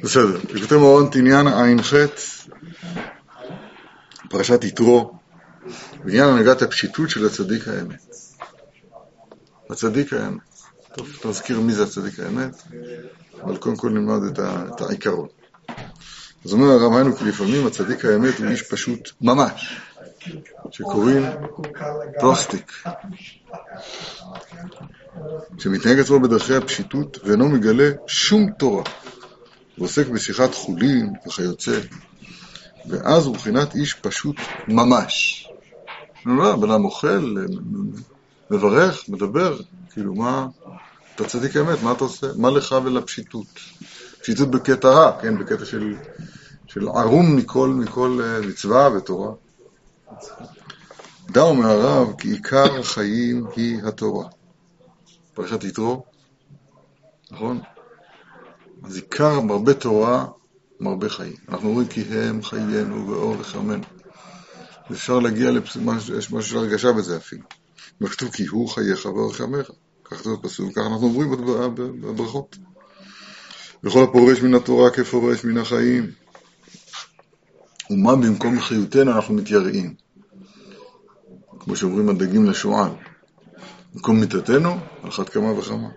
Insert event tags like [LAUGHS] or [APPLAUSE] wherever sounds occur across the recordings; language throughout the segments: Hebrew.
בסדר, לקוטי מאורן תניאנה ע"ח, פרשת יתרו, בעניין הנהגת הפשיטות של הצדיק האמת. הצדיק האמת. טוב, תזכיר מי זה הצדיק האמת, אבל קודם כל נלמד את, ה, את העיקרון. אז אומר הרב היינו כי לפעמים הצדיק האמת הוא איש פשוט ממש, שקוראים פלוסטיק, שמתנהג עצמו בדרכי הפשיטות ואינו מגלה שום תורה, ועוסק בשיחת חולין וכיוצא, ואז הוא מבחינת איש פשוט ממש. לא, בן אדם אוכל, מברך, מדבר, כאילו מה, אתה צדיק האמת, מה אתה עושה? מה לך ולפשיטות? פשיטות בקטע רע, כן, בקטע של, של ערום מכל, מכל אה, מצווה ותורה. דע אומר הרב כי עיקר החיים היא התורה. פרשת יתרו, נכון? אז עיקר מרבה תורה, מרבה חיים. אנחנו אומרים כי הם חיינו ואור לחמנו. אפשר להגיע לממש, יש משהו של הרגשה בזה אפילו. מה כתוב? כי הוא חייך ואור לחמך. כך כתוב בפסוק, ככה אנחנו אומרים בברכות. וכל הפורש מן התורה כפורש מן החיים. ומה במקום חיותנו אנחנו מתייראים. כמו שאומרים הדגים לשועל. במקום מיתתנו, על אחת כמה וכמה.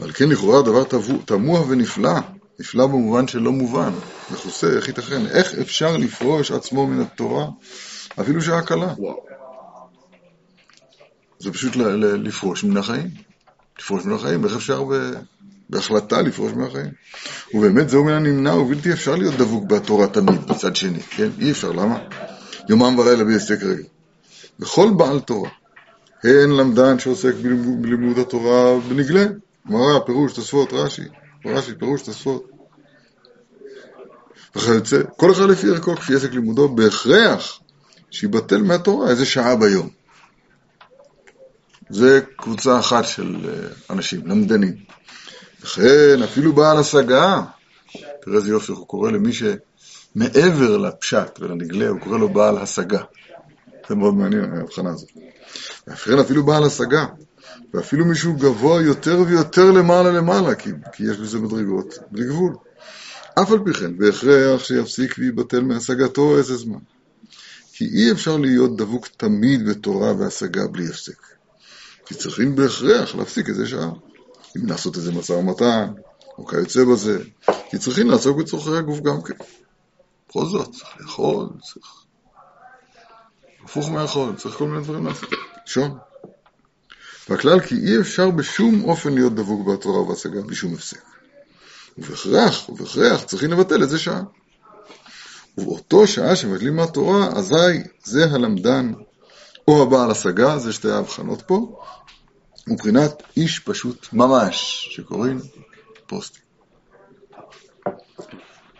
ועל כן לכאורה הדבר תמוה ונפלא, נפלא במובן שלא מובן, מכוסה, איך ייתכן? איך אפשר לפרוש עצמו מן התורה, אפילו שעה קלה? זה פשוט לפרוש מן החיים. לפרוש מן החיים, איך אפשר ב... בהחלטה לפרוש מן החיים? ובאמת זהו מן הנמנע ובלתי אפשר להיות דבוק בתורה תמיד, בצד שני, כן? אי אפשר, למה? יומם ולילה בהסתק רגל. וכל בעל תורה, הן למדן שעוסק בלימוד התורה בנגלה, גמרא, פירוש, תוספות, רש"י, רש"י, פירוש, תוספות. וכיוצא, כל אחד לפי ערכו כפי עסק לימודו, בהכרח שיבטל מהתורה איזה שעה ביום. זה קבוצה אחת של אה, אנשים, למדנים. לכן, אפילו בעל השגה, תראה איזה יופי, הוא קורא למי שמעבר לפשט ולנגלה, הוא קורא לו בעל השגה. זה מאוד מעניין, ההבחנה הזאת. לכן אפילו בעל השגה, ואפילו מישהו גבוה יותר ויותר למעלה למעלה, כי, כי יש בזה מדרגות בלי גבול. אף על פי כן, בהכרח שיפסיק ויבטל מהשגתו איזה זמן. כי אי אפשר להיות דבוק תמיד בתורה והשגה בלי הפסק. כי צריכים בהכרח להפסיק איזה שעה. אם לעשות איזה משא ומתן, או כיוצא בזה. כי צריכים לעסוק בצורכי הגוף גם כן. בכל זאת, צריך לאכול, צריך... הפוך מהאכול, צריך כל מיני דברים לעשות. שון. והכלל כי אי אפשר בשום אופן להיות דבוק בתורה ובהשגה בלי שום הפסק. ובהכרח, ובהכרח צריכים לבטל איזה שעה. ובאותו שעה שמבטלים מהתורה, אזי זה הלמדן או הבעל השגה, זה שתי ההבחנות פה, מבחינת איש פשוט ממש, שקוראים פוסטים.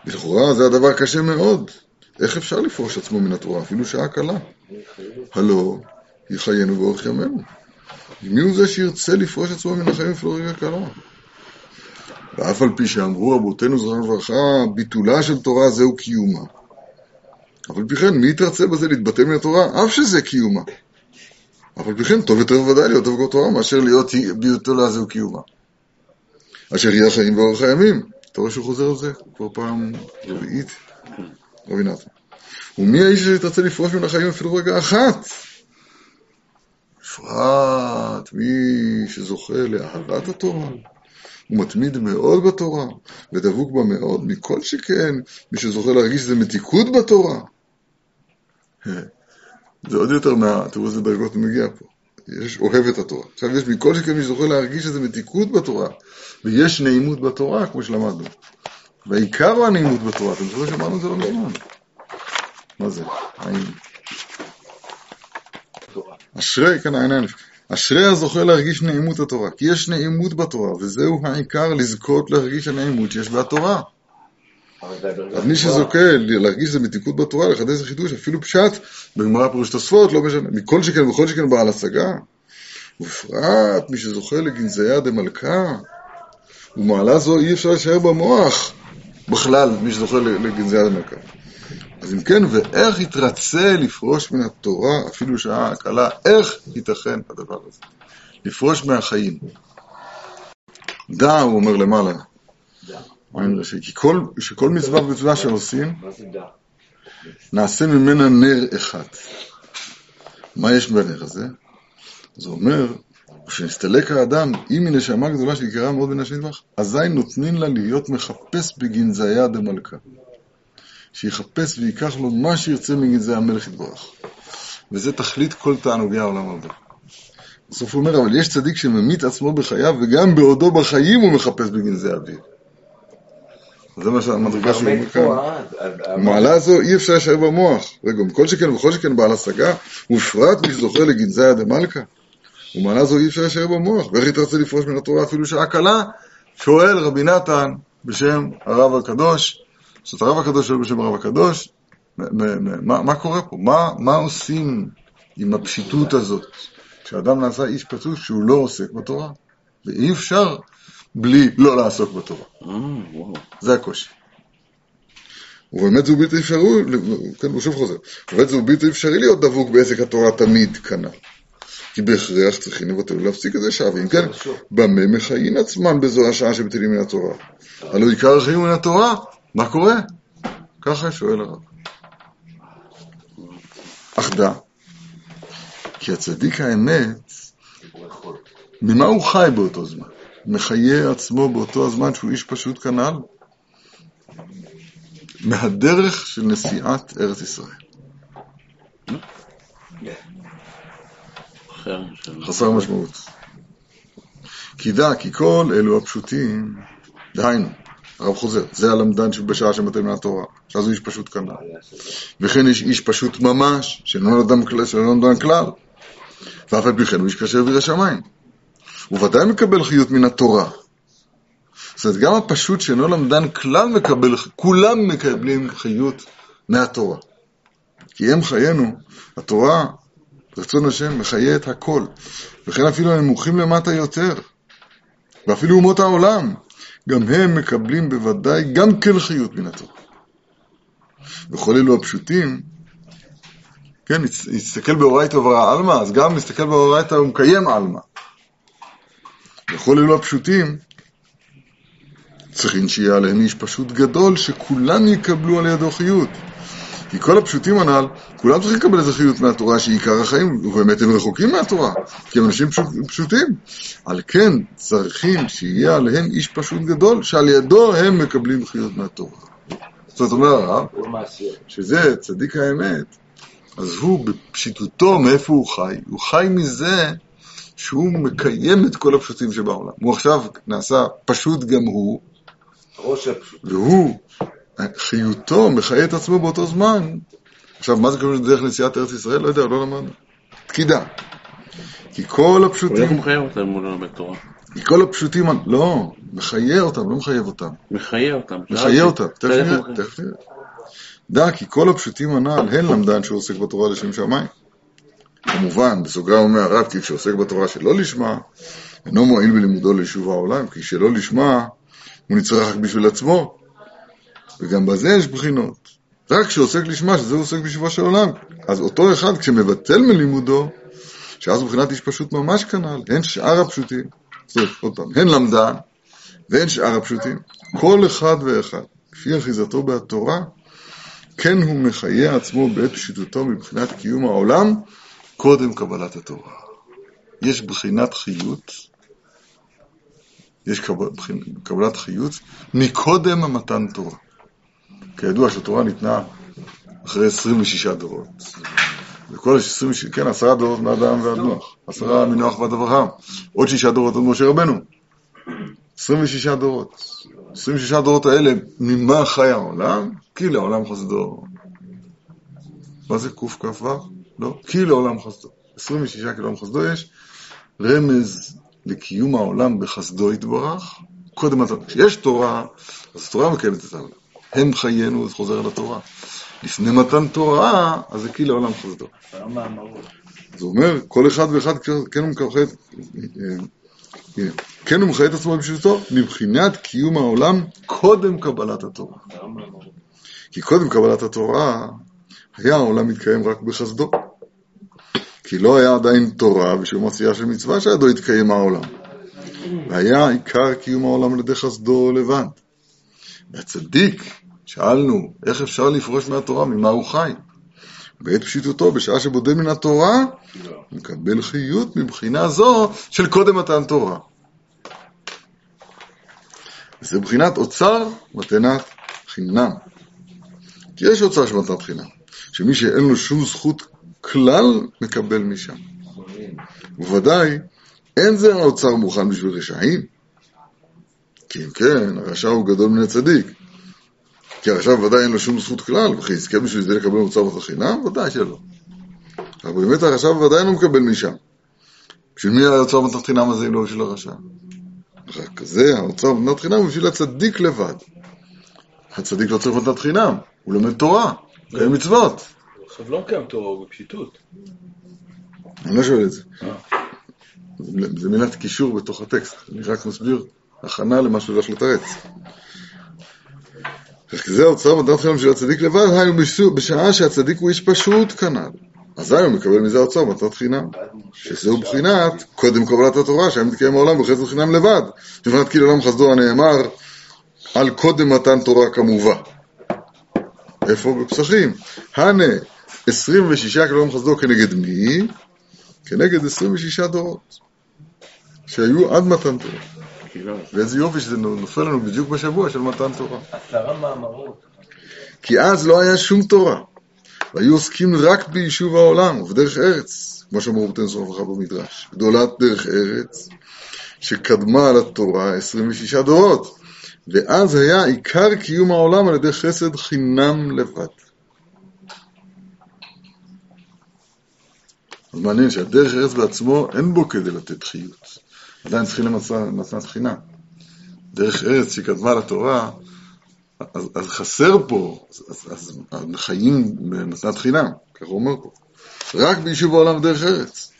ולכאורה זה הדבר קשה מאוד. איך אפשר לפרוש עצמו מן התורה, אפילו שעה קלה? הלא, היא חיינו ואורך ימינו. מי הוא זה שירצה לפרוש עצמו מן החיים אפילו רגע קלה? ואף על פי שאמרו רבותינו זכרנו לברכה, ביטולה של תורה זהו קיומה. אף על פי כן, מי יתרצה בזה להתבטא מן התורה, אף שזה קיומה. אף על פי כן, טוב יותר ודאי להיות דבקות תורה, מאשר להיות ביטולה זהו קיומה. אשר יהיה החיים ואורך הימים. אתה רואה שהוא חוזר על זה כבר פעם רביעית? רבי נתן. ומי האיש שיתרצה לפרוש מן החיים אפילו רגע אחת? בפרט מי שזוכה לאהבת התורה, הוא מתמיד מאוד בתורה, ודבוק בה מאוד, מכל שכן, מי שזוכה להרגיש איזה מתיקות בתורה. זה עוד יותר מה... תראו איזה דרגות מגיע פה. יש אוהב את התורה. עכשיו יש מכל שכן מי שזוכה להרגיש איזה מתיקות בתורה, ויש נעימות בתורה, כמו שלמדנו. והעיקר הוא הנעימות בתורה, אתם זוכרים שאמרנו את זה לא מזמן. מה זה? האם... אשרי, כאן העיניים, אשרי הזוכה להרגיש נעימות התורה, כי יש נעימות בתורה, וזהו העיקר לזכות להרגיש הנעימות שיש בתורה. אז מי שזוכה להרגיש איזה מתיקות בתורה, לחדש איזה חידוש, אפילו פשט, בגמרא פירוש תוספות, לא משנה, מכל שכן וכל שכן בעל השגה. ובפרט מי שזוכה לגנזיה דמלכה, ומעלה זו אי אפשר להישאר במוח בכלל, מי שזוכה לגנזיה דמלכה. אז אם כן, ואיך יתרצה לפרוש מן התורה, אפילו שעה קלה, איך ייתכן הדבר הזה? לפרוש מהחיים. דע, הוא אומר למעלה, עין ראשי. כי כל, שכל מצווה ומצווה שעושים, נעשה ממנה נר אחד. מה יש בנר הזה? זה אומר, כשנסתלק האדם, אם היא נשמה גדולה שיקרה מאוד בין השנדבך, אזי נותנים לה להיות מחפש בגנזיה דמלכה. שיחפש ויקח לו מה שירצה מגנזי המלך יתברך. וזה תכלית כל תענוגי העולם הבא. בסוף הוא אומר, אבל יש צדיק שממית עצמו בחייו, וגם בעודו בחיים הוא מחפש בגנזי אביו. זה מה שהמדרגה שהוא אומר כאן. המעלה הזו אי אפשר להישאר במוח. רגע, כל שכן וכל שכן בעל השגה, ובפרט מי שזוכה לגנזי דמלכה. ומעלה זו אי אפשר להישאר במוח. ואיך היא תרצה לפרוש מן התורה אפילו שעה קלה? שואל רבי נתן בשם הרב הקדוש, זאת הרב הקדוש שואל בשם הרב הקדוש, מה, מה קורה פה? מה, מה עושים עם הפשיטות הזאת? כשאדם נעשה איש פצוע שהוא לא עוסק בתורה. ואי אפשר בלי לא לעסוק בתורה. זה הקושי. ובאמת זהו בלתי אפשרי, כן, הוא שוב חוזר, ובאמת זהו בלתי אפשרי להיות דבוק בעסק התורה תמיד כנ"ל. כי בהכרח צריכים לבטל ולהפסיק את זה שעה, ואם כן, במה מחיים עצמם בזו השעה שבטלים מן התורה? הלא עיקר החיים מן התורה, מה קורה? ככה שואל הרב. אך דע, כי הצדיק האמת, ממה הוא חי באותו זמן? מחיה עצמו באותו הזמן שהוא איש פשוט כנ"ל? מהדרך של נשיאת ארץ ישראל. חסר משמעות. כי דע, כי כל אלו הפשוטים, דהיינו, הרב חוזר, זה הלמדן שבשעה שמתאים מהתורה, שאז הוא איש פשוט כנ"ל. וכן יש איש פשוט ממש, שאינו למדן כלל, ואף על פי כן הוא איש כשר וירא שמיים. הוא ודאי מקבל חיות מן התורה. זאת אומרת, גם הפשוט שאינו למדן כלל מקבל, כולם מקבלים חיות מהתורה. כי הם חיינו, התורה, רצון השם, מחיה את הכל. וכן אפילו הנמוכים למטה יותר. ואפילו אומות העולם, גם הם מקבלים בוודאי גם כן חיות מן התורה. וכל אלו הפשוטים, כן, יסתכל באורייתא וברא עלמא, אז גם מסתכל באורייתא ומקיים עלמא. וכל אלו הפשוטים, צריכים שיהיה עליהם איש פשוט גדול, שכולם יקבלו על ידו חיות. כי כל הפשוטים הנ"ל, כולם צריכים לקבל איזה חיות מהתורה שהיא עיקר החיים, ובאמת הם רחוקים מהתורה, כי הם אנשים פשוט, פשוטים. על כן צריכים שיהיה עליהם איש פשוט גדול, שעל ידו הם מקבלים חיות מהתורה. זאת אומרת הרב, שזה צדיק האמת, אז הוא בפשיטותו, מאיפה הוא חי? הוא חי מזה שהוא מקיים את כל הפשוטים שבעולם. הוא עכשיו נעשה פשוט גם הוא, והוא, חיותו, מחיה את עצמו באותו זמן. עכשיו, מה זה קשור לדרך נסיעת ארץ ישראל? לא יודע, לא למדנו. פקידה. כי כל הפשוטים... הוא מחייב אותם הוא לא לומד תורה. כי כל הפשוטים, לא, מחיה אותם, לא מחייב אותם. מחיה אותם. מחיה אותם, תכף נראה, תכף נראה. דע כי כל הפשוטים הנ"ל הן למדן שהוא עוסק בתורה לשם שמיים. כמובן, בסוגריים אומר הרב, כי כשעוסק בתורה שלא לשמה, אינו מועיל בלימודו ליישוב העולם, כי שלא לשמה, הוא נצרך רק בשביל עצמו, וגם בזה יש בחינות. רק כשעוסק לשמה, שזה עוסק בשבוע של עולם. אז אותו אחד, כשמבטל מלימודו, שאז מבחינת איש פשוט ממש כנ"ל, הן שאר הפשוטים, זאת אומרת, עוד פעם, הן למדן, והן שאר הפשוטים, כל אחד ואחד, לפי אחיזתו בתורה, כן הוא מחיה עצמו בעת פשיטותו מבחינת קיום העולם, קודם קבלת התורה. יש בחינת חיות, יש קבלת חיות, מקודם המתן תורה. כידוע שהתורה ניתנה אחרי 26 דורות. וכל 26, כן, עשרה דורות מאדם ועד נוח, עשרה מנוח ועד אברהם, עוד שישה דורות עד משה רבנו. 26 דורות. 26 דורות האלה, ממה חי העולם? כי לעולם חסדו. מה זה קכ"ו? לא, כי לעולם חסדו. 26 כי לעולם חסדו יש רמז לקיום העולם בחסדו יתברך. קודם, כשיש תורה, אז התורה מקיימת את העולם. הם חיינו, זה חוזר על התורה. לפני מתן תורה, אז זה כי לעולם חסדו. זה אומר, כל אחד ואחד כן הוא מקחד, כן הוא מחיה את עצמו בפשוטו, מבחינת קיום העולם קודם קבלת התורה. כי קודם קבלת התורה, היה העולם מתקיים רק בחסדו. כי לא היה עדיין תורה ושום עשייה של מצווה שידו התקיים העולם. והיה עיקר קיום העולם על ידי חסדו לבד. והצדיק, שאלנו, איך אפשר לפרוש מהתורה, ממה הוא חי? בעת פשיטותו, בשעה שבודה מן התורה, מקבל חיות מבחינה זו של קודם מתן תורה. זה מבחינת אוצר מתנת חינם. כי יש אוצר של מתנת חינם, שמי שאין לו שום זכות כלל, מקבל משם. ובוודאי, אין זה האוצר מוכן בשביל רשעים. כי אם כן, הרשע הוא גדול מן הצדיק. כי הרשע ודאי אין לו שום זכות כלל, וכי יזכה בשביל זה לקבל אוצר מתנת חינם? ודאי שלא. אבל באמת הרשע ודאי לא מקבל משם. בשביל מי האוצר מתנת חינם הזה אם לא בשביל הרשע? רק זה, האוצר מתנת חינם הוא בשביל הצדיק לבד. הצדיק לא צריך מתנת חינם, הוא לומד תורה, קיים מצוות. עכשיו לא מקיים תורה, הוא בפשיטות. אני לא שואל את זה. אה. זה מילת קישור בתוך הטקסט, אני רק מסביר הכנה למה שהולך לתרץ. רק זה האוצר מתנת חינם של הצדיק לבד, היינו בשעה שהצדיק הוא איש פשוט כנ"ל. אזי הוא מקבל מזה האוצר מתנת חינם. שזהו בחינת קודם קבלת התורה, שהיה מתקיים העולם בחסד חינם לבד. בבחינת כאילו עולם חסדו הנאמר על קודם מתן תורה כמובא. איפה? בפסחים. הנה, 26 כעולם חסדו כנגד מי? כנגד 26 דורות. שהיו עד מתן תורה. ואיזה יופי שזה נופל לנו בדיוק בשבוע של מתן תורה. עשרה מאמרות. כי אז לא היה שום תורה, והיו עוסקים רק ביישוב העולם ובדרך ארץ, כמו שאמרו זכרונו לברכה במדרש. גדולת דרך ארץ, שקדמה לתורה 26 דורות, ואז היה עיקר קיום העולם על ידי חסד חינם לבד. אז מעניין שהדרך ארץ בעצמו אין בו כדי לתת חיות. עדיין צריכים למתנת חינם. דרך ארץ שקדמה לתורה, אז, אז חסר פה, אז, אז, אז חיים במתנת חינם, ככה הוא אומר פה. רק ביישוב העולם דרך ארץ.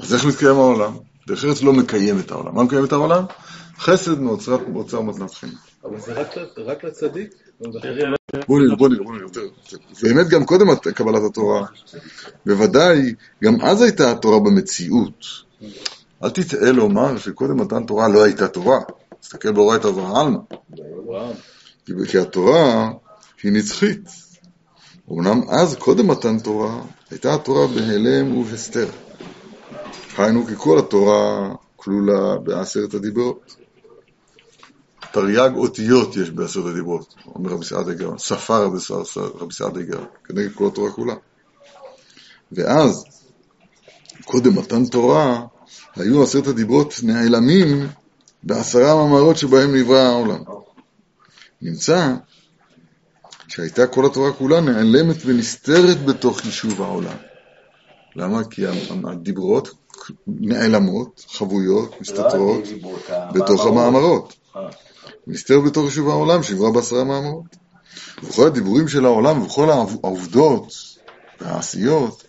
אז איך מתקיים העולם? דרך ארץ לא מקיים את העולם. מה מקיים את העולם? חסד מאוצר, מאוצר מתנת חינם. אבל זה רק, רק לצדיק? בוא נראה, בוא נראה, בוא נראה יותר. באמת גם קודם קבלת התורה, בוודאי, גם אז הייתה התורה במציאות. אל תטעה לומר שקודם מתן תורה לא הייתה תורה. תסתכל באורייתא אברהם כי התורה היא נצחית. אמנם אז, קודם מתן תורה, הייתה התורה בהלם ובהסתר. היינו כי כל התורה כלולה בעשרת הדיברות. תרי"ג אותיות יש בעשרת הדיברות, אומר רבי סעדיה גאון, ספר רבי סע- רבי סעדיה גאון, כנגד כל התורה כולה. ואז, קודם מתן תורה, היו עשרת הדיברות נעלמים בעשרה מאמרות שבהם נברא העולם. נמצא שהייתה כל התורה כולה נעלמת ונסתרת בתוך יישוב העולם. למה? כי הדיברות נעלמות, חבויות, מסתתרות בתוך המאמרות. נסתרת בתוך יישוב העולם שנברא בעשרה מאמרות. וכל הדיבורים של העולם וכל העובדות והעשיות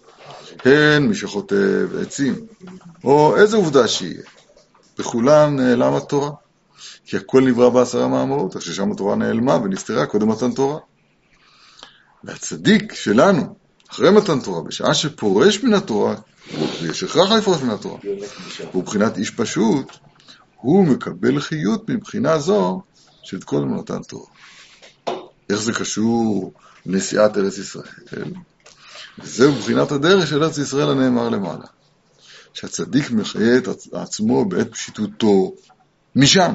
הן מי שחוטב עצים, או איזה עובדה שיהיה. בכולם נעלם התורה. כי הכל נברא בעשרה מאמרות, רק ששם התורה נעלמה ונסתרה קודם מתן תורה. והצדיק שלנו, אחרי מתן תורה, בשעה שפורש מן התורה, ויש הכרח לפרוש מן התורה, והוא מבחינת איש פשוט, הוא מקבל חיות מבחינה זו של קודם מתן תורה. איך זה קשור לנשיאת ארץ ישראל? וזהו מבחינת הדרך של ארץ ישראל הנאמר למעלה. שהצדיק מחיה את עצ- עצמו בעת פשיטותו משם.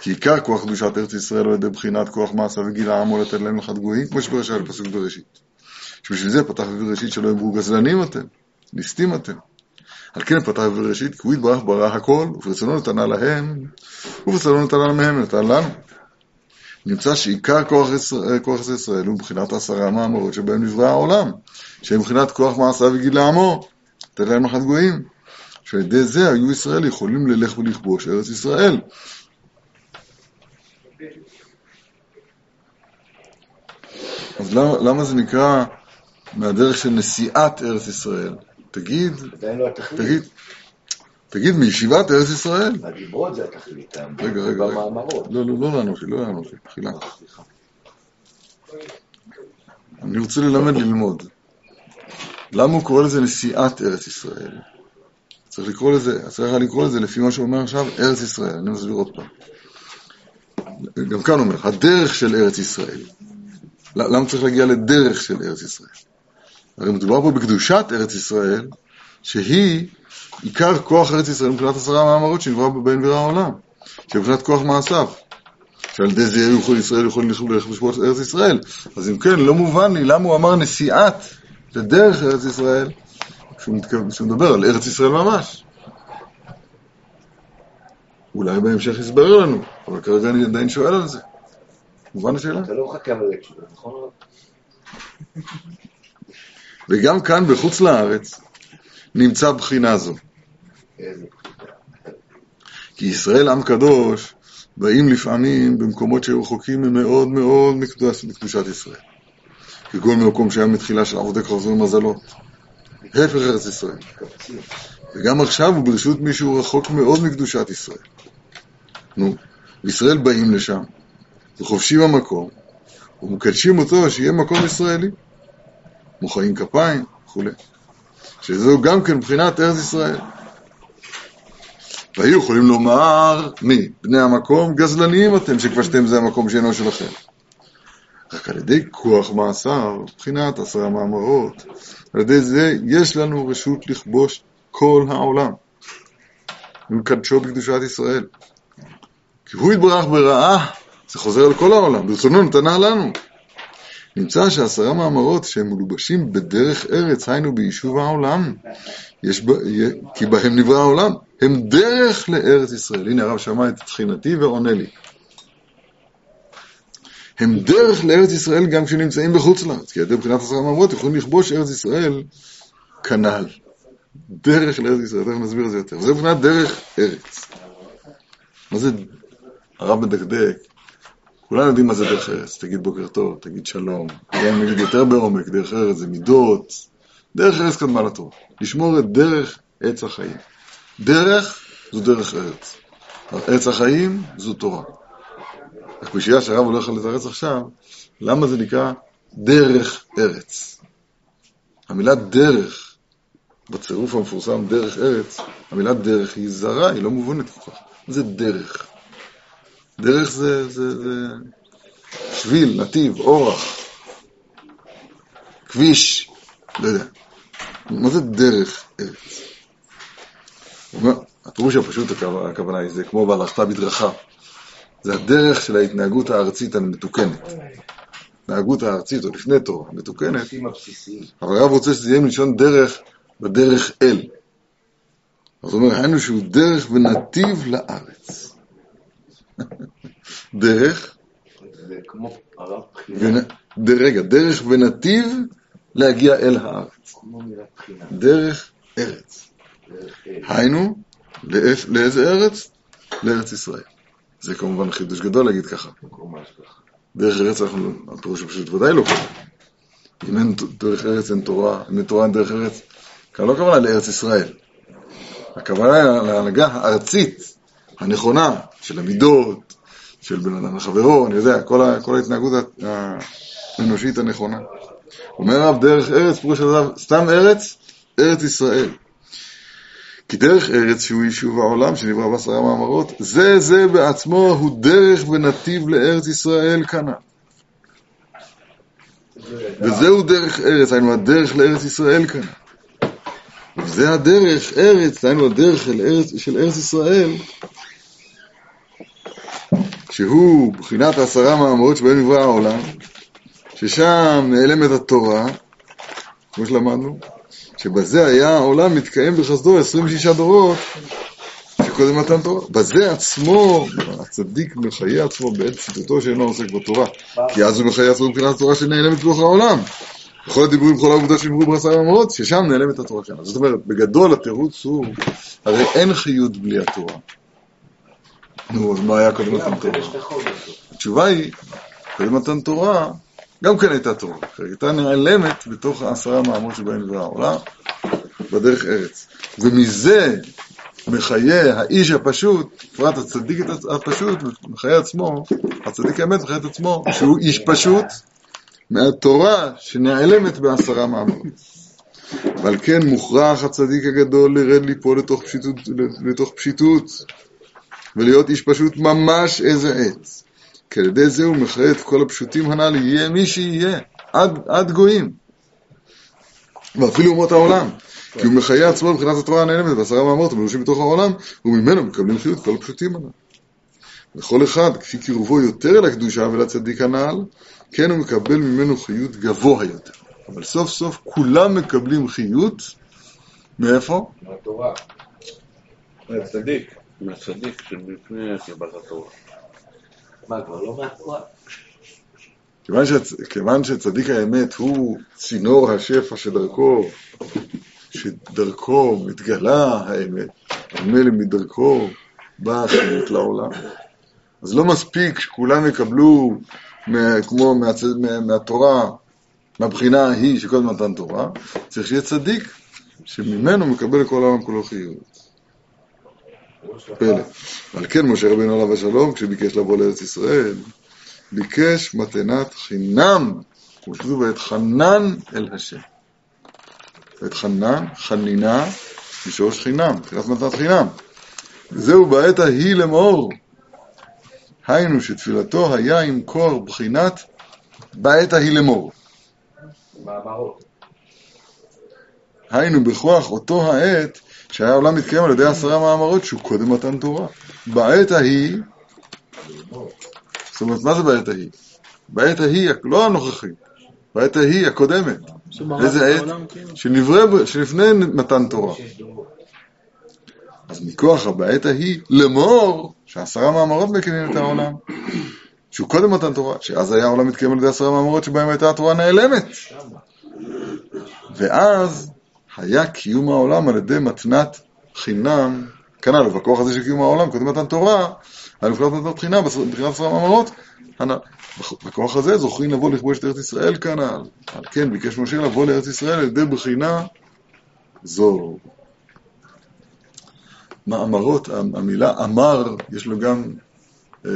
כי עיקר כוח קדושת ארץ ישראל הוא על ידי בחינת כוח מעשה וגיל העם הולט עליהם לחד גויים, כמו שפרשה בפסוק בראשית. שבשביל זה פתח בראשית שלא יאמרו גזלנים אתם, ליסטים אתם. על כן פתח בראשית, כי הוא יתברך ברא הכל, וברצונו נתנה להם, וברצונו נתנה מהם, נתן לנו. נמצא שעיקר כוח, ישראל, ארץ ישראל הוא מבחינת עשרה מאמרות שבהם נברא העולם, שהם מבחינת כוח מעשה וגיל לעמו, תן להם לחד גויים. שעל ידי זה היו ישראל יכולים ללך ולכבוש ארץ ישראל. אז למה, למה זה נקרא מהדרך של נשיאת ארץ ישראל? תגיד, לא. תגיד, תגיד, מישיבת ארץ ישראל? הדיברות זה התכלית. רגע, רגע. במאמרות. לא, לא, לא לענות לי, לא לענות לי, מחילה. סליחה. אני רוצה ללמד ללמוד. למה הוא קורא לזה נשיאת ארץ ישראל? צריך לקרוא לזה, צריך היה לקרוא לזה לפי מה שהוא אומר עכשיו, ארץ ישראל. אני מסביר עוד פעם. גם כאן אומר, הדרך של ארץ ישראל. למה צריך להגיע לדרך של ארץ ישראל? הרי מדובר פה בקדושת ארץ ישראל, שהיא עיקר כוח ארץ ישראל מבחינת עשרה מאמרות שנברא בין ברא העולם, שמבחינת כוח מעשיו. שעל ידי זה יהיו ישראל יכולים לכבוש ארץ ישראל. אז אם כן, לא מובן לי למה הוא אמר נסיעת לדרך ארץ ישראל, כשהוא, מתכוון, כשהוא מדבר על ארץ ישראל ממש. אולי בהמשך יסבר לנו, אבל כרגע אני עדיין שואל על זה. מובן השאלה? אתה לא מחכה לתשובה, נכון? [LAUGHS] וגם כאן בחוץ לארץ נמצא בחינה זו. כי ישראל עם קדוש באים לפעמים במקומות שהיו רחוקים מאוד מאוד מקדוש, מקדושת ישראל. כגון במקום שהיה מתחילה של עבודי חוזרים מזלות. הפך ארץ ישראל. וגם עכשיו הוא ברשות מישהו רחוק מאוד מקדושת ישראל. נו, וישראל באים לשם, וחובשים המקום, ומקדשים אותו שיהיה מקום ישראלי. מוחאים כפיים וכולי. שזהו גם כן מבחינת ארץ ישראל. והיו יכולים לומר, מי? בני המקום, גזלניים אתם, שכבשתם זה המקום שאינו שלכם. רק על ידי כוח מאסר, מבחינת עשרה מאמרות, על ידי זה יש לנו רשות לכבוש כל העולם. ולקדשו בקדושת ישראל. כי הוא יתברך ברעה, זה חוזר על כל העולם, ברצונו נתנה לנו. נמצא שעשרה מאמרות שהם מלובשים בדרך ארץ, היינו ביישוב העולם, יש ב... כי בהם נברא העולם, הם דרך לארץ ישראל. הנה הרב שמע את תחינתי ועונה לי. הם דרך לארץ ישראל גם כשנמצאים בחוץ לארץ, כי על ידי בחינת עשרה מאמרות יכולים לכבוש ארץ ישראל כנ"ל. דרך לארץ ישראל, תכף נסביר את זה יותר. זה מבחינת דרך ארץ. מה זה הרב מדקדק? כולנו יודעים מה זה דרך ארץ. תגיד בוקר טוב, תגיד שלום. גם נגיד יותר בעומק, דרך ארץ זה מידות. דרך ארץ קדמה לתורה. לשמור את דרך עץ החיים. דרך זו דרך ארץ. עץ החיים זו תורה. הקושייה שהרב הולך לתרץ עכשיו, למה זה נקרא דרך ארץ? המילה דרך, בצירוף המפורסם דרך ארץ, המילה דרך היא זרה, היא לא מובנת כל כך. זה דרך? דרך זה, זה, זה שביל, נתיב, אורח, כביש, לא יודע. מה זה דרך ארץ? הפירוש הפשוט, הכוונה- היא, זה כמו בהלכתה בדרכה. זה הדרך של ההתנהגות הארצית המתוקנת. ההתנהגות הארצית, או לפני תורה, המתוקנת. אבל הרב רוצה שזה יהיה מלשון דרך בדרך אל. אז הוא אומר, היינו שהוא דרך ונתיב לארץ. דרך, זה כמו הרב בחינה. רגע, דרך ונתיב להגיע אל הארץ. כמו מילת בחינה. דרך ארץ. היינו. לאיזה ארץ? לארץ ישראל. זה כמובן חידוש גדול להגיד ככה. דרך ארץ אנחנו, הפירוש הפשוט ודאי לא ככה. אם אין דרך ארץ אין תורה, אם אין תורה אין דרך ארץ, כאן לא הכוונה לארץ ישראל. הכוונה להנהגה הארצית, הנכונה, של המידות, של בן אדם לחברו, אני יודע, כל, ה, כל ההתנהגות האנושית הנכונה. אומר הרב דרך ארץ, פירוש הדבר, סתם ארץ, ארץ ישראל. כי דרך ארץ שהוא יישוב העולם שנברא בעשרה מאמרות, זה זה בעצמו הוא דרך ונתיב לארץ ישראל כנ"ל. וזהו דרך ארץ, היינו הדרך לארץ ישראל כאן. וזה הדרך ארץ, היינו הדרך של ארץ, של ארץ ישראל, שהוא בחינת העשרה מאמרות שבהם נברא העולם, ששם נעלמת התורה, כמו שלמדנו, שבזה היה העולם מתקיים בחסדו 26 דורות שקודם מתן תורה. בזה עצמו, הצדיק מחיה עצמו בעת ציטוטו שאינו עוסק בתורה. כי אז הוא מחיה עצמו מבחינת התורה שנעלמת בתוך העולם. בכל הדיבורים, בכל העובדה שנבראו בעשרה מאמרות, ששם נעלמת התורה שלנו. זאת אומרת, בגדול התירוץ הוא, הרי אין חיות בלי התורה. נו, אז מה היה קודם מתן תורה? עוד משהו. התשובה היא, קודם מתן תורה, גם כן הייתה תורה. היא הייתה נעלמת בתוך העשרה מאמרות שבהם נברא העולם, בדרך ארץ. ומזה מחיה האיש הפשוט, בפרט הצדיק הפשוט, מחיה עצמו, הצדיק האמת מחיה את עצמו, שהוא איש פשוט, מהתורה שנעלמת בעשרה מאמרות. ועל כן מוכרח הצדיק הגדול לרד ליפול לתוך פשיטות, לתוך פשיטות ולהיות איש פשוט ממש איזה עץ. כי על ידי זה הוא מחיה את כל הפשוטים הנ"ל, יהיה מי שיהיה, עד, עד גויים. ואפילו אומות העולם. כי הוא מחיה עצמו מבחינת התורה הנעלמת בעשרה מאמרות המלושים בתוך העולם, וממנו מקבלים חיות כל הפשוטים הנ"ל. וכל אחד, כפי קירובו יותר אל הקדושה ולצדיק הנ"ל, כן הוא מקבל ממנו חיות גבוה יותר. אבל סוף סוף כולם מקבלים חיות, מאיפה? מהתורה. מהצדיק. מהצדיק שלפני קבלת התורה. מה, כבר לא מהתורה? כיוון, שצ... כיוון שצדיק האמת הוא צינור השפע שדרכו, שדרכו מתגלה האמת, ממילא מדרכו באה החיות לעולם. אז לא מספיק שכולם יקבלו מה, כמו מהצ... מה, מהתורה, מהבחינה ההיא שקודם מתן תורה, צריך שיהיה צדיק שממנו מקבל לכל העולם כולו חיות. פלא. על כן משה רבינו עליו השלום, כשביקש לבוא לארץ ישראל, ביקש מתנת חינם, כמו שכתוב, ואתחנן אל השם. ואתחנן, חנינה, משורש חינם, תחילת מתנת חינם. זהו בעת ההיא לאמור. היינו שתפילתו היה עם קור בחינת בעת ההיא לאמור. היינו בכוח אותו העת שהיה העולם מתקיים על ידי עשרה מאמרות שהוא קודם מתן תורה. בעת ההיא, זאת אומרת, מה זה בעת ההיא? בעת ההיא, לא הנוכחית, בעת ההיא הקודמת. איזה עת? שנברא, שלפני מתן תורה. אז מכוח הבעת ההיא, לאמור, שעשרה מאמרות מקימים את העולם, שהוא קודם מתן תורה, שאז היה העולם מתקיים על ידי עשרה מאמרות שבהם הייתה התורה נעלמת. ואז היה קיום העולם על ידי מתנת חינם, כנ"ל, בכוח הזה של קיום העולם, קודם מתן תורה, היה נפלט מתנת חינם, מבחינת עשרה מאמרות, הנ"ל. בכוח הזה זוכרים לבוא לכבוש את ארץ ישראל כנ"ל. על כן ביקש משה לבוא לארץ ישראל על ידי בחינה זו. מאמרות, המילה אמר, יש לו גם אה,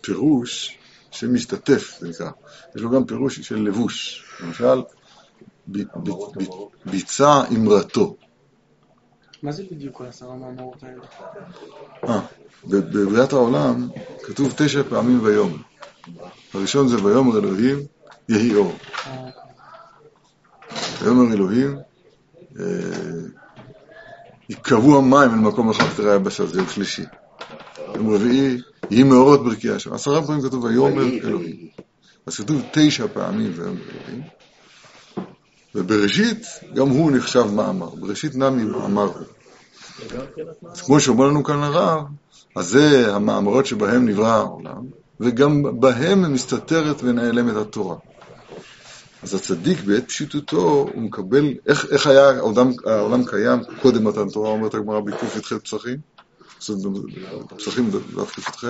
פירוש שמשתתף, זה נקרא. יש לו גם פירוש של לבוש. למשל, ביצע אמרתו. מה זה בדיוק העשרה מאמרות האלה? אה, ב- בבריאת העולם כתוב תשע פעמים ויום. הראשון זה ויאמר אלוהים יהי אור. אה, ויאמר אלוהים אה, יקבעו המים אל מקום אחד תראה היבשה, זה יום שלישי. יום רביעי יהי מאורות ברכי השם. עשרה פעמים כתוב ויאמר אלוהים. אז כתוב תשע פעמים ויאמר אלוהים. ובראשית גם הוא נחשב מאמר. בראשית נמי מאמר. אז כמו שאומר לנו כאן הרב, אז זה המאמרות שבהם נברא העולם, וגם בהם מסתתרת ונעלמת התורה. אז הצדיק בעת פשיטותו, הוא מקבל, איך, איך היה העולם, העולם קיים קודם מתן תורה, אומרת הגמרא בק"ח פסחים, פסחים דף ק"ח,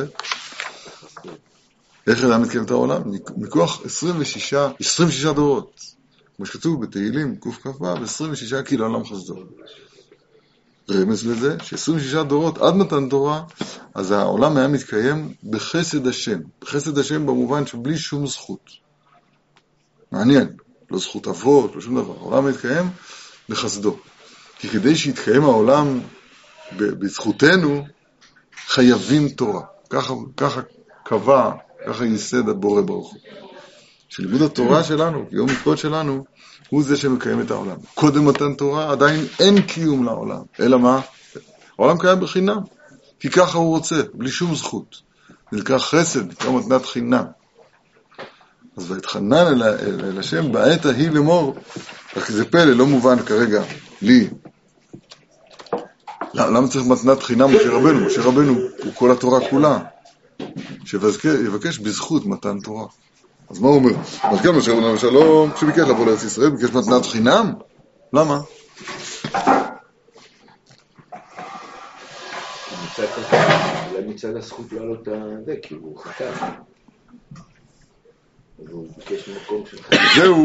איך היה מתקיים את העולם? מכוח 26, 26 דורות, כמו שכתוב בתהילים קכ"ו, 26 כאילו עולם חסדו. רמז לזה ש-26 דורות עד מתן תורה, אז העולם היה מתקיים בחסד השם. בחסד השם במובן שבלי שום זכות. מעניין, לא זכות אבות, לא שום דבר. העולם מתקיים בחסדו. כי כדי שיתקיים העולם בזכותנו, חייבים תורה. ככה, ככה קבע, ככה ייסד הבורא ברוך הוא. שלימוד התורה שלנו, יום מצוות שלנו, הוא זה שמקיים את העולם. קודם מתן תורה עדיין אין קיום לעולם, אלא מה? העולם קיים בחינם, כי ככה הוא רוצה, בלי שום זכות. זה נקרא חסד, נקרא מתנת חינם. אז ויתחנן אל, אל, אל השם בעת ההיא לאמור, רק זה פלא, לא מובן כרגע לי. למה צריך מתנת חינם משה רבנו? משה רבנו הוא כל התורה כולה. שיבקש בזכות מתן תורה. אז מה הוא אומר? אז כן, משה רבנו שלום, כשביקש לבוא לארץ ישראל, ביקש מתנת חינם? למה? מצד כזה, אולי מצד הזכות לעלות את זה, כי הוא חטא. והוא ביקש מקום של חטא. זהו,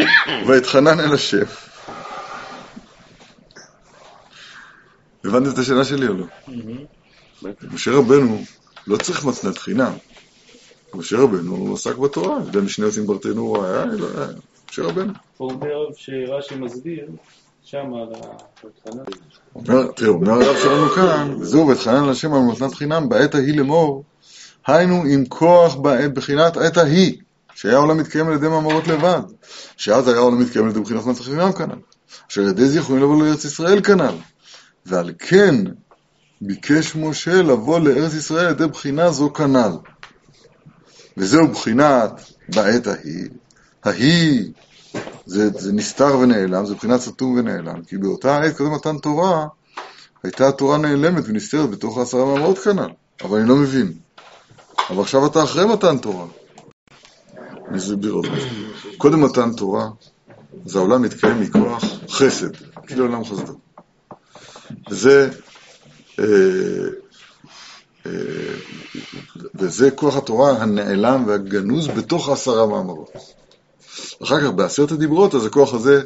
ואתחנן אל השם. הבנתם את השאלה שלי או לא? משה רבנו לא צריך מתנת חינם. משה רבנו עסק בתורה, בין שני יוצאים ברטנו היה, היה. משה רבנו. הוא אומר שרש"י מסביר שם על ההתחלה. אומר, הרב שלנו כאן, וזהו, ואתחנן אל השם על מתנת חינם, בעת ההיא לאמור, היינו עם כוח בחינת עת ההיא, שהיה העולם מתקיים על ידי מאמרות לבד, שאז היה העולם מתקיים על ידי בחינת מצח חינם כנ"ל, אשר ידי זה יכולים לבוא לארץ ישראל כנ"ל, ועל כן ביקש משה לבוא לארץ ישראל על ידי בחינה זו כנ"ל. וזהו בחינת בעת ההיא. ההיא זה, זה נסתר ונעלם, זה בחינת סתום ונעלם, כי באותה עת קודם מתן תורה, הייתה התורה נעלמת ונסתרת בתוך העשרה מאמרות כנ"ל, אבל אני לא מבין. אבל עכשיו אתה אחרי מתן תורה. אני אסביר עוד. קודם מתן תורה, אז העולם מתקיים מכוח חסד, כאילו עולם חסדו. וזה, אה, וזה כוח התורה הנעלם והגנוז בתוך העשרה מאמרות. אחר כך בעשרת הדיברות, אז הכוח הזה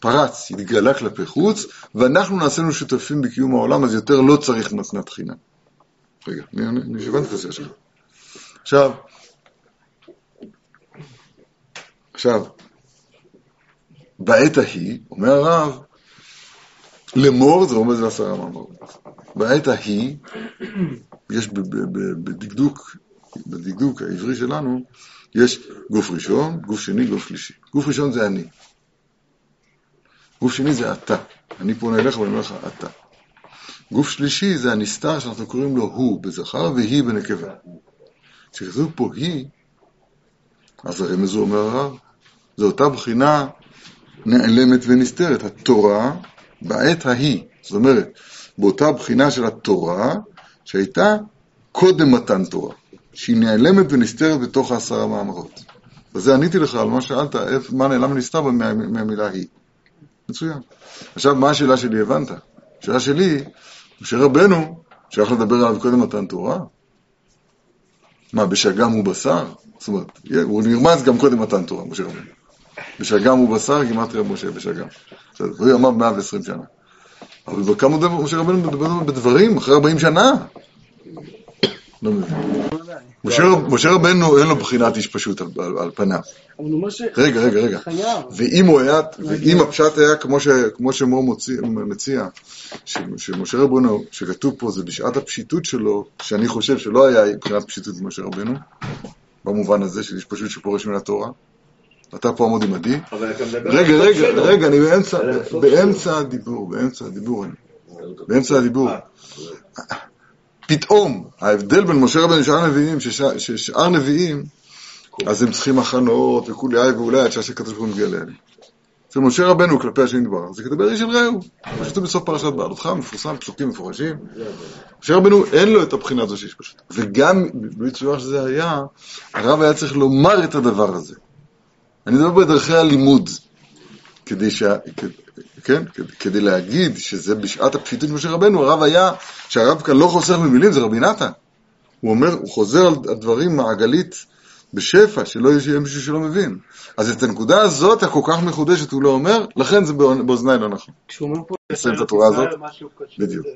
פרץ, התגלה כלפי חוץ, ואנחנו נעשינו שותפים בקיום העולם, אז יותר לא צריך מתנת חינם. רגע, אני הבנתי את זה שלך. עכשיו, עכשיו, בעת ההיא, אומר הרב, לאמור זה רומז לעשרה מאמרות. בעת ההיא, יש בדקדוק, בדקדוק העברי שלנו, יש גוף ראשון, גוף שני, גוף שלישי. גוף ראשון זה אני. גוף שני זה אתה. אני פונה אליך ואני אומר לך אתה. גוף שלישי זה הנסתר שאנחנו קוראים לו הוא בזכר והיא בנקבה. כשכתוב פה היא, אז הרמז הוא אומר הרב, זו אותה בחינה נעלמת ונסתרת, התורה בעת ההיא. זאת אומרת, באותה בחינה של התורה שהייתה קודם מתן תורה, שהיא נעלמת ונסתרת בתוך העשרה מאמרות. וזה עניתי לך על מה שאלת, מה נעלם ונסתר מה- מהמילה היא. מצוין. עכשיו, מה השאלה שלי הבנת? השאלה שלי, משה רבנו, שייך לדבר עליו קודם מתן תורה? מה, בשגם הוא בשר? זאת אומרת, הוא נרמז גם קודם מתן תורה, משה רבנו. בשגם הוא בשר, גימטריה משה בשגם. הוא אמר 120 שנה. אבל בכמה דבר משה רבנו מדבר בדברים, אחרי 40 שנה? לא מבין. משה רב- משה רבנו אין לו בחינת איש פשוט על, פניו. אבל הוא אומר ש... רגע, רגע, רגע. ואם הוא היה, ואם הפשט היה כמו, שמור מציע, שמשה רבנו, שכתוב פה זה בשעת הפשיטות שלו, שאני חושב שלא היה מבחינת פשיטות במשה רבנו, במובן הזה של איש פשוט שפורש מן התורה. אתה פה עמוד אתה מדבר רגע, רגע. רגע, אני באמצע, באמצע הדיבור, באמצע הדיבור אני. באמצע הדיבור. פתאום, ההבדל בין משה רבנו לשאר הנביאים, שש- ששאר נביאים, אז הם צריכים הכנות וכולי איי ואולי עד שהקדוש ברוך הוא מגיע אליהם. אצל משה רבנו כלפי השם יתברך, זה כדבר איש אל רעהו. מה שכתוב בסוף פרשת בעלותך, מפורסם, פסוקים מפורשים. משה רבנו אין לו את הבחינה הזו שיש פשוט. וגם בצורה שזה היה, הרב היה צריך לומר את הדבר הזה. אני מדבר בדרכי הלימוד, כדי שה... כן? כדי, כדי להגיד שזה בשעת הפשיטות משה רבנו, הרב היה, שהרב כאן לא חוסך במילים, זה רבי נתן. הוא אומר, הוא חוזר על הדברים מעגלית בשפע, שלא יהיה מישהו שלא מבין. אז את הנקודה הזאת, הכל כך מחודשת, הוא לא אומר, לכן זה באוז- באוזניי לא נכון. כשהוא אומר פה... נסיים את התורה הזאת. בדיוק.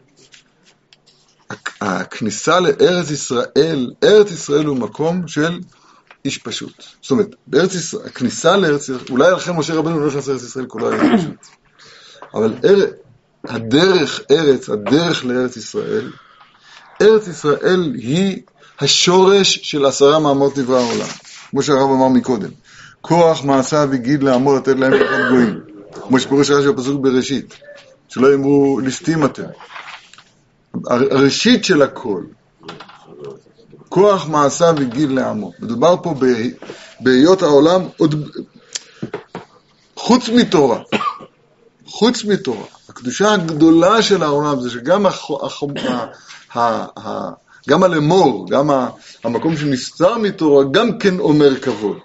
הכניסה לארץ ישראל, ארץ ישראל הוא מקום של איש פשוט. זאת אומרת, בארץ ישראל, הכניסה לארץ ישראל, אולי לכן משה רבנו לא נכנס לארץ ישראל כולו היה איש פשוט. אבל אר, הדרך ארץ, הדרך לארץ ישראל, ארץ ישראל היא השורש של עשרה מאמות דברי העולם. כמו שהרב אמר מקודם. כוח מעשיו הגיד לעמוד לתת להם כוחות גויים. כמו שפירוש רש"י בפסוק בראשית. שלא יאמרו ליסטים אתם. הר- הראשית של הכל, כוח מעשיו הגיד לעמו. מדובר פה בהיות העולם עוד... חוץ מתורה, חוץ מתורה, הקדושה הגדולה של העולם זה שגם הח... הח... ה... ה... גם הלמור, גם. המקום שנסתר מתורה, גם כן אומר כבוד.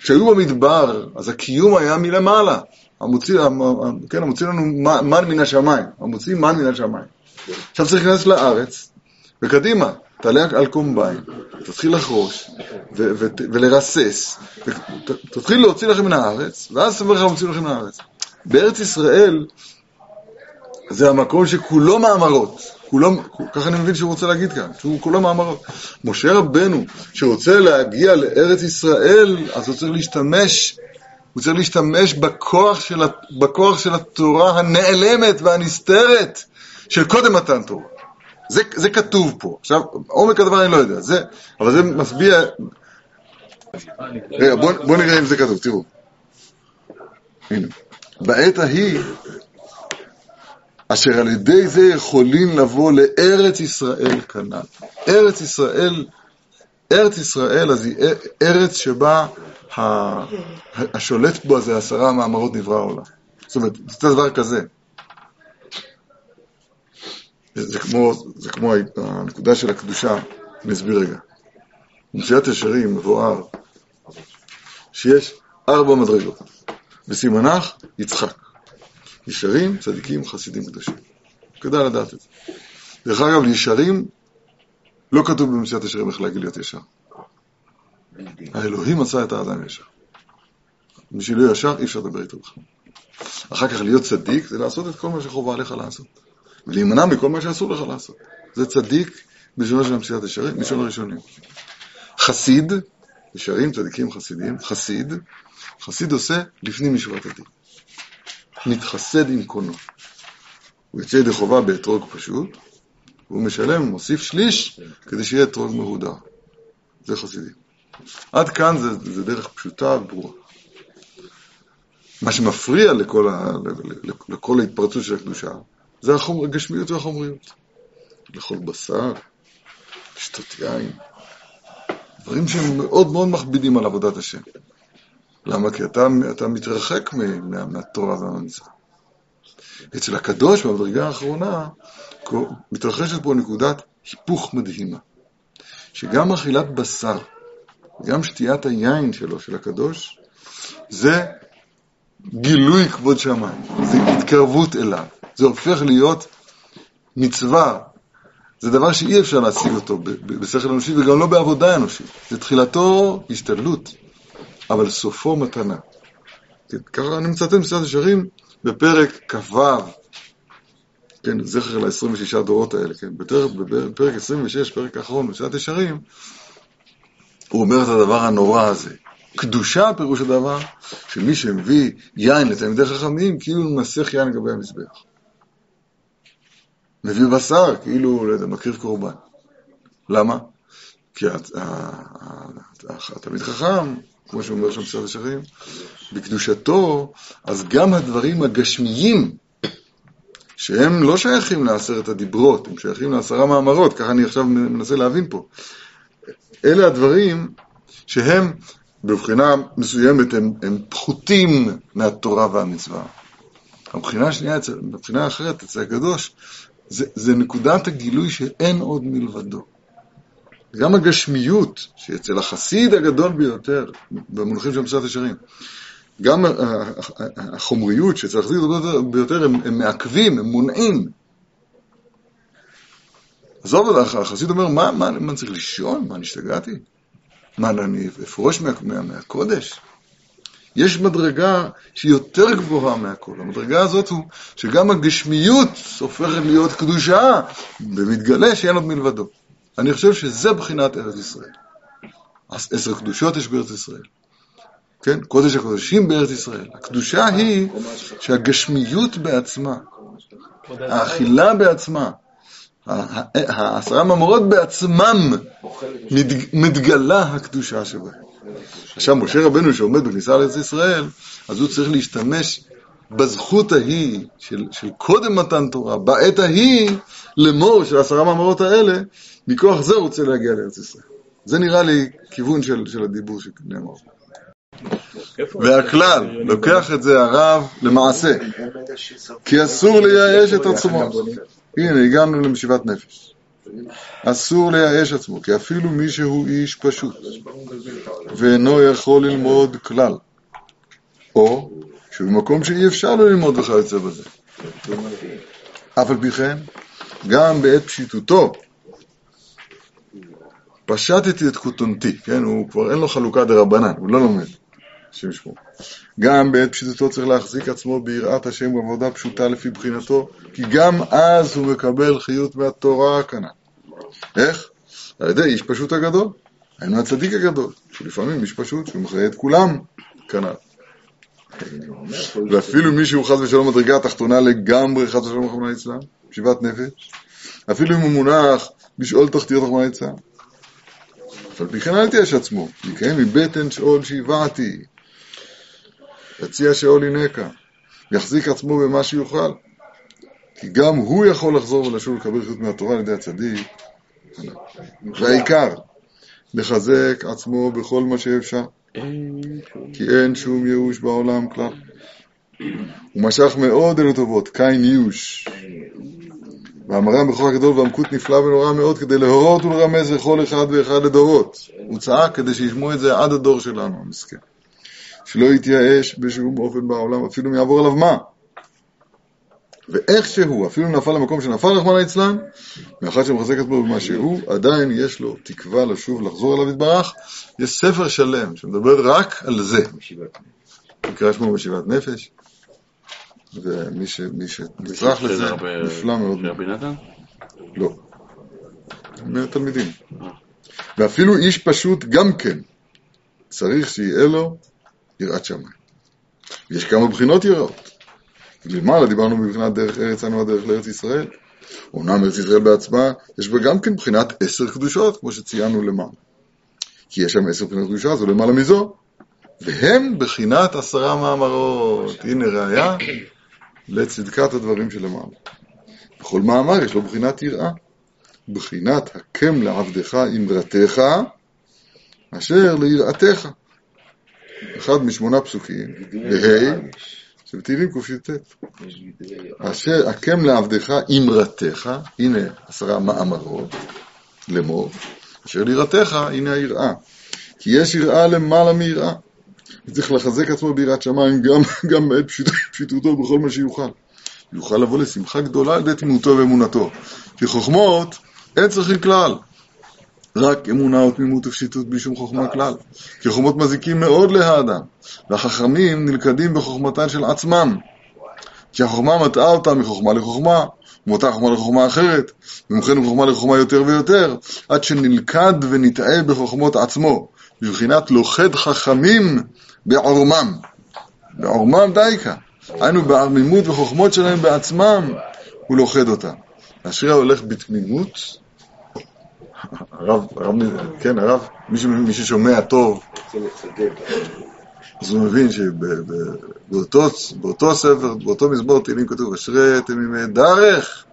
כשהיו במדבר, אז הקיום היה מלמעלה. המוציא, המ- המ- כן, המוציא לנו מן מן השמיים, המוציא מן מן השמיים. עכשיו צריך להיכנס לארץ, וקדימה, תעלה על קומביין, תתחיל לחרוש, ו- ו- ולרסס, ותתחיל להוציא לכם מן הארץ, ואז תאמר לך מוציא לכם מן הארץ. בארץ ישראל זה המקום שכולו מאמרות, כולו, ככה אני מבין שהוא רוצה להגיד כאן, שהוא כולו מאמרות. משה רבנו, שרוצה להגיע לארץ ישראל, אז הוא צריך להשתמש, הוא צריך להשתמש בכוח של, בכוח של התורה הנעלמת והנסתרת של קודם מתן תורה. זה, זה כתוב פה. עכשיו, עומק הדבר אני לא יודע, זה, אבל זה משביע... רגע, בוא, בוא נראה אם זה כתוב, תראו. הנה. בעת ההיא, אשר על ידי זה יכולים לבוא לארץ ישראל כנ"ל. ארץ ישראל, ארץ ישראל, אז היא ארץ שבה השולט בו זה עשרה מאמרות נברא העולם. זאת אומרת, זה דבר כזה. זה כמו, זה כמו הנקודה של הקדושה, אני אסביר רגע. במציאת ישרים מבואר שיש ארבע מדרגות. בסימנך יצחק. ישרים, צדיקים, חסידים קדושים. כדאי לדעת את זה. דרך אגב, לישרים לא כתוב במציאת ישרים איך להגיד להיות ישר. האלוהים עשה את האדם ישר. מי שלא ישר, אי אפשר לדבר איתו בכלל. אחר כך להיות צדיק זה לעשות את כל מה שחובה עליך לעשות. ולהימנע מכל מה שאסור לך לעשות. זה צדיק בלשונו של המציאת ישרים, בלשון הראשונים. חסיד, ישרים, צדיקים, חסידים, חסיד, חסיד עושה לפנים משורת הדין. מתחסד עם קונו. הוא יוצא ידי חובה באתרוג פשוט, והוא משלם, מוסיף שליש, כדי שיהיה אתרוג מהודר. זה חסידים. עד כאן זה, זה דרך פשוטה וברורה. מה שמפריע לכל, ה, לכל ההתפרצות של הקדושה, זה החומר, הגשמיות והחומריות. לאכול בשר, לשתות יין, דברים שהם מאוד מאוד מכבידים על עבודת השם. למה? כי אתה, אתה מתרחק מה, מהתורה והמצווה. אצל הקדוש, במדרגה האחרונה, מתרחשת פה נקודת היפוך מדהימה. שגם אכילת בשר, גם שתיית היין שלו, של הקדוש, זה גילוי כבוד שמיים, זה התקרבות אליו. זה הופך להיות מצווה. זה דבר שאי אפשר להשיג אותו בשכל אנושי וגם לא בעבודה אנושית. זה תחילתו השתדלות, אבל סופו מתנה. כן, ככה אני מצטט מסעד ישרים בפרק כ"ו, כן, זכר ל-26 דורות האלה, כן, בפרק, בפרק 26, פרק האחרון, מסעד ישרים, הוא אומר את הדבר הנורא הזה. קדושה פירוש הדבר שמי שמביא יין לתלמידי חכמים כאילו מנסח יין לגבי המזבח. מביא בשר, כאילו, לא יודע, מקריב קורבן. למה? כי התלמיד חכם, כמו שאומר שם בסדר שרים, בקדושתו, אז גם הדברים הגשמיים, שהם לא שייכים לעשרת הדיברות, הם שייכים לעשרה מאמרות, ככה אני עכשיו מנסה להבין פה. אלה הדברים שהם, בבחינה מסוימת, הם, הם פחותים מהתורה והמצווה. הבחינה השנייה, בבחינה האחרת, אצל הקדוש, זה, זה נקודת הגילוי שאין עוד מלבדו. גם הגשמיות, שאצל החסיד הגדול ביותר, במונחים של מסעת ישרים, גם החומריות שאצל החסיד הגדול ביותר, הם, הם מעכבים, הם מונעים. עזוב, החסיד אומר, מה, מה, מה אני צריך לישון? מה, אני השתגעתי? מה, אני אפרוש מה, מה, מהקודש? יש מדרגה שהיא יותר גבוהה מהכל. המדרגה הזאת הוא שגם הגשמיות הופכת להיות קדושה, ומתגלה שאין עוד מלבדו. אני חושב שזה בחינת ארץ ישראל. עשר קדושות יש בארץ ישראל. כן? קודש הקודשים בארץ ישראל. הקדושה היא שהגשמיות בעצמה, האכילה בעצמה, העשרה ממורות בעצמם מתגלה הקדושה שבהם. עכשיו, משה רבנו שעומד בכניסה לארץ ישראל, אז הוא צריך להשתמש בזכות ההיא של, של קודם מתן תורה, בעת ההיא, לאמור של עשרה מאמרות האלה, מכוח זה הוא רוצה להגיע לארץ ישראל. זה נראה לי כיוון של, של הדיבור שנאמר. והכלל, לוקח את זה הרב למעשה, כי אסור לייאש את עצמו. הנה, הגענו למשיבת נפש. אסור לייאש עצמו, כי אפילו מי שהוא איש פשוט, ואינו יכול ללמוד כלל, או שבמקום שאי אפשר לו ללמוד וכיוצא בזה. אף על פי כן, גם בעת פשיטותו, פשטתי את כותונתי, כן, הוא כבר אין לו חלוקה דה רבנן, הוא לא לומד, השם ישמור. גם בעת פשיטותו צריך להחזיק עצמו ביראת השם בעבודה פשוטה לפי בחינתו, כי גם אז הוא מקבל חיות מהתורה כנ"ל. איך? על ידי איש פשוט הגדול, היינו הצדיק הגדול, שלפעמים איש פשוט שהוא מחיה את כולם כנ"ל. ואפילו מי שהוא חס ושלום מדרגה התחתונה לגמרי, חס ושלום רחמנא ליצלן, ישיבת נפש, אפילו אם הוא מונח בשאול תחתיות רחמנא ליצלן. אף על פי כן אל תייש עצמו, יקיים מבטן שאול שהבעתי. יציע שאול ינקה, יחזיק עצמו במה שיוכל. כי גם הוא יכול לחזור ולשוב ולקבל חיות מהתורה על ידי הצדיק. והעיקר, לחזק עצמו בכל מה שאפשר. כי אין שום ייאוש בעולם כלל. הוא משך מאוד אל הטובות, קין ייאוש. והמר"ם בכוח הגדול והעמקות נפלא ונורא מאוד כדי להורות ולרמז לכל אחד ואחד לדורות. הוא צעק כדי שישמעו את זה עד הדור שלנו, המסכן. שלא יתייאש בשום אופן בעולם, אפילו אם יעבור עליו מה. ואיך שהוא, אפילו נפל למקום שנפל רחמנא ליצלן, מאחד שמחזק עצמו במה שהוא, עדיין יש לו תקווה לשוב לחזור אליו יתברך. יש ספר שלם שמדבר רק על זה. נקרא שמו בשיבת נפש, ומי שנצרך לזה, נפלא מאוד. לא. מהתלמידים. ואפילו איש פשוט גם כן, צריך שיהיה לו יראת שמיים. יש כמה בחינות יראות. למעלה דיברנו מבחינת דרך ארץ אנו הדרך לארץ ישראל. אומנם ארץ ישראל בעצמה, יש בה גם כן בחינת עשר קדושות, כמו שציינו למעלה. כי יש שם עשר בחינות קדושה, זו למעלה מזו. והם בחינת עשרה מאמרות. הנה ראיה לצדקת הדברים שלמעלה. בכל מאמר יש לו בחינת יראה. בחינת הקם לעבדך אמרתך, אשר ליראתך. אחד משמונה פסוקים, בה' שבתהילים ק"ט. אשר הקם לעבדך אמרתך, הנה עשרה מאמרות, לאמור, אשר ליראתך, הנה היראה. כי יש יראה למעלה מיראה. צריך לחזק עצמו ביראת שמיים גם, גם בעת פשיט, פשיטותו בכל מה שיוכל. יוכל לבוא לשמחה גדולה על ידי תמימותו ואמונתו. כי חוכמות אין צריכים כלל. רק אמונה ותמימות ופשיטות בלי שום חוכמה כלל. כי חוכמות מזיקים מאוד להאדם, והחכמים נלכדים בחוכמתן של עצמם. כי החוכמה מטעה אותם מחוכמה לחוכמה, ומאותה חוכמה לחוכמה אחרת, ומכן מחוכמה לחוכמה יותר ויותר, עד שנלכד ונטעה בחוכמות עצמו, בבחינת לוכד חכמים בעורמם. בעורמם דייקה. היינו בערמימות וחוכמות שלהם בעצמם, הוא לוכד אותם. אשרי ההולך בתמימות, הרב, הרב, כן, הרב, מי, ששומע טוב. אז הוא מבין שבאותו באותו ספר, באותו מזמור תהילים כתוב, אשרי תמימי דרך,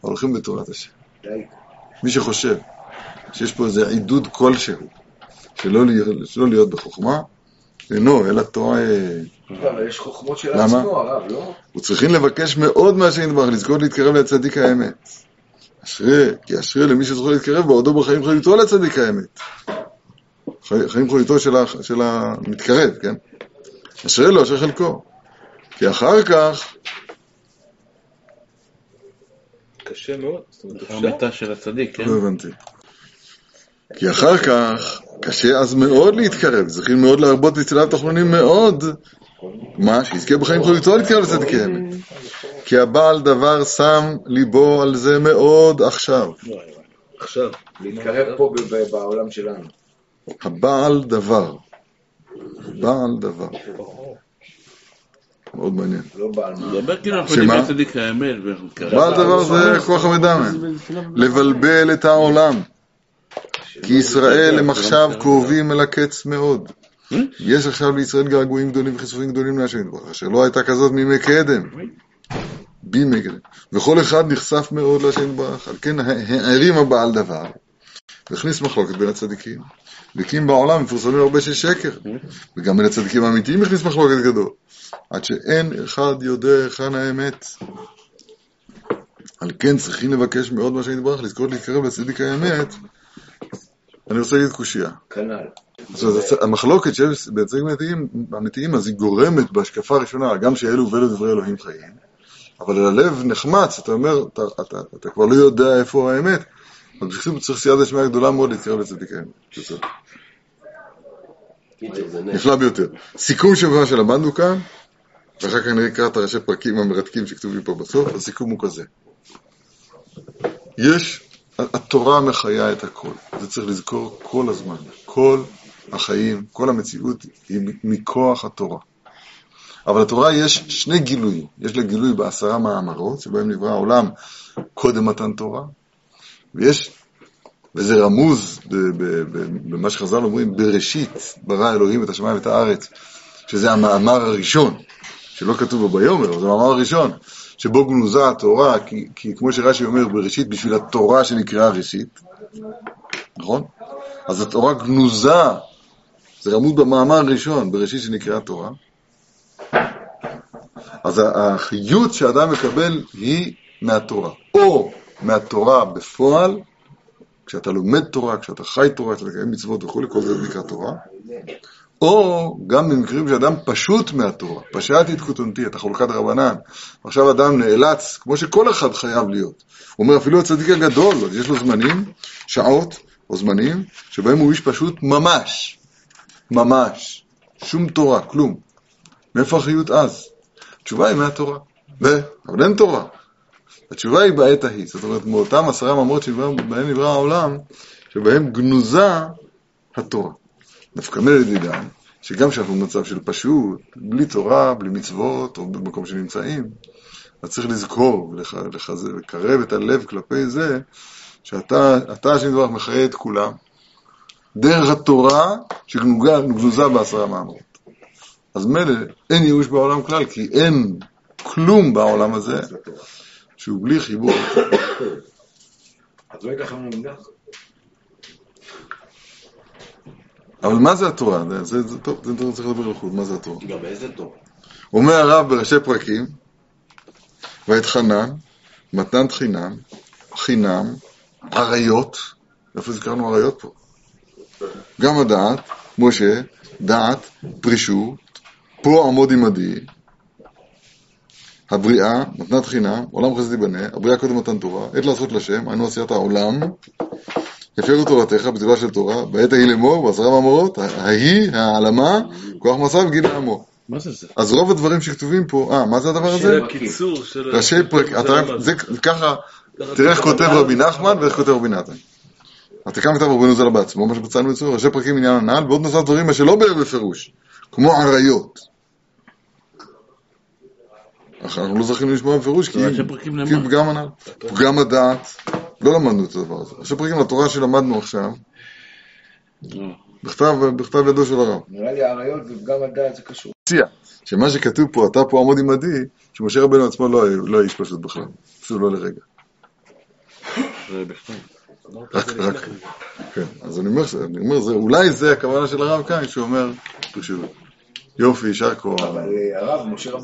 הולכים בתורת השם. מי שחושב שיש פה איזה עידוד כלשהו, שלא להיות, בחוכמה, אינו, אלא לא, אבל יש חוכמות של? עצמו, הרב, לא? וצריכים לבקש מאוד מהשם יתברך, לזכות להתקרב לצדיק האמת. אשרי, כי אשרי למי שזוכה להתקרב בעודו בחיים חוליתו לצדיק האמת. חי- חיים חוליתו של, ה, של המתקרב, כן? אשרי לו, אשרי חלקו. כי אחר כך, קשה מאוד. זאת אומרת, אפשר? המתה של הצדיק, כן? לא הבנתי. כי אחר כך, קשה אז מאוד להתקרב, צריכים מאוד להרבות בצלב תחנונים מאוד. מה? שיזכה בחיים חוליתו להתקרב לצדיק האמת. כי הבעל דבר שם ליבו על זה מאוד עכשיו. עכשיו. להתקרב פה בעולם שלנו. הבעל דבר. בעל דבר. מאוד מעניין. לא בעל מה. מדבר כאילו צדיק האמת. בעל דבר זה כוח המדמה. לבלבל את העולם. כי ישראל הם עכשיו קרובים אל הקץ מאוד. יש עכשיו לישראל געגועים גדולים וחיסופים גדולים להשם יתברך, אשר לא הייתה כזאת מימי קדם. בימי קדם. וכל אחד נחשף מאוד להשם יתברך, על כן הערים הבעל דבר, והכניס מחלוקת בין הצדיקים. והקים בעולם מפורסמים הרבה של שקר, וגם בין הצדיקים האמיתיים הכניס מחלוקת גדול, עד שאין אחד יודע היכן האמת. על כן צריכים לבקש מאוד מה שנתברך, לזכות להתקרב לצדיק האמת. אני רוצה להגיד קושייה. כנ"ל. המחלוקת שיש בין צדיקים האמיתיים, האמיתיים, אז היא גורמת בהשקפה הראשונה, גם שאלו ואלו דברי אלוהים חיים, אבל הלב נחמץ, אתה אומר, אתה, אתה, אתה כבר לא יודע איפה האמת, אבל בשביל זה צריך סייעתא דשמיא גדולה מאוד להתקרב לצדיק האמת. נפלא ביותר. סיכום של מה שלמדנו כאן, ואחר כך נקרא את הראשי פרקים המרתקים שכתובים פה בסוף, הסיכום הוא כזה. יש, התורה מחיה את הכל, זה צריך לזכור כל הזמן. כל החיים, כל המציאות היא מכוח התורה. אבל לתורה יש שני גילויים. יש לה גילוי בעשרה מאמרות, שבהם נברא העולם קודם מתן תורה, ויש, וזה רמוז במה שחז"ל אומרים, בראשית ברא אלוהים את השמיים ואת הארץ, שזה המאמר הראשון, שלא כתוב בו ביומר, זה המאמר הראשון, שבו גנוזה התורה, כי, כי כמו שרש"י אומר, בראשית בשביל התורה שנקראה ראשית, נכון? אז התורה גנוזה, זה רמוז במאמר הראשון, בראשית שנקראה תורה. אז החיות שאדם מקבל היא מהתורה, או מהתורה בפועל, כשאתה לומד תורה, כשאתה חי תורה, כשאתה מקיים מצוות וכולי, כל זה נקרא תורה, או גם במקרים שאדם פשוט מהתורה, פשעתי את כותנתי, את החולקת רבנן. עכשיו אדם נאלץ, כמו שכל אחד חייב להיות. הוא אומר, אפילו הצדיק הגדול, יש לו זמנים, שעות או זמנים, שבהם הוא איש פשוט ממש, ממש, שום תורה, כלום. מאיפה החיות אז? התשובה היא מהתורה. אבל אין תורה. התשובה היא בעת ההיא, זאת אומרת, מאותם עשרה מאמרות שבהם נברא העולם, שבהם גנוזה התורה. נפקא מינה לדידן, שגם כשאנחנו במצב של פשוט, בלי תורה, בלי מצוות, או במקום שנמצאים, אז צריך לזכור ולח- לחז- לקרב את הלב כלפי זה, שאתה, אתה השם יתברך מחיה את כולם, דרך התורה שגנוזה בעשרה מאמרות. אז מילא, אין ייאוש בעולם כלל, כי אין כלום בעולם הזה שהוא בלי חיבור. אז לא ייקח לנו מונח. אבל מה זה התורה? זה, זה, זה טוב, זה צריך לדבר לחוד, מה זה התורה? גם באיזה תור? אומר הרב בראשי פרקים, ואת חנן, מתנת חינם, חינם, עריות, איפה הזכרנו עריות פה? גם הדעת, משה, דעת, פרישות, פה עמוד עמדי, הבריאה, מתנת חינם, עולם חסד ייבנה, הבריאה קודם מתן תורה, עת לעשות לשם, היינו עשיית העולם, הפרו תורתך בתורה של תורה, בעת ההיא לאמור, בעשרה מאמרות, ההיא, העלמה, כוח מסע וגילה עמו. מה זה זה? אז רוב הדברים שכתובים פה, אה, מה זה הדבר הזה? זה קיצור של... ראשי פרק, זה ככה, תראה איך כותב רבי נחמן ואיך כותב רבי נתן. אז כאן כתב רבנו זלה בעצמו, מה שמצאנו אצלו, ראשי פרקים עניין הנ"ל, ועוד נוסף דברים מה שלא באר בפירוש, כמו עריות. אך אנחנו לא זכינו לשמוע בפירוש, כי כי? פגם הנ"ל, פגם הדעת, לא למדנו את הדבר הזה. ראשי פרקים לתורה שלמדנו עכשיו, לא. בכתב, בכתב ידו של הרב. נראה לי האריות ופגם הדעת זה קשור. מציע שמה שכתוב פה, אתה פה עמוד עמדי, שמשה רבנו עצמו לא לא היה איש פשוט בכלל, אפילו לא לרגע. זה בכתב. רק, רק, כן, אז אני אומר, ש- אני אומר, זה, אולי זה הכוונה של הרב כאן, שהוא אומר, פשוט, יופי, יישר כוח. אבל אה, הרב, משה רבנו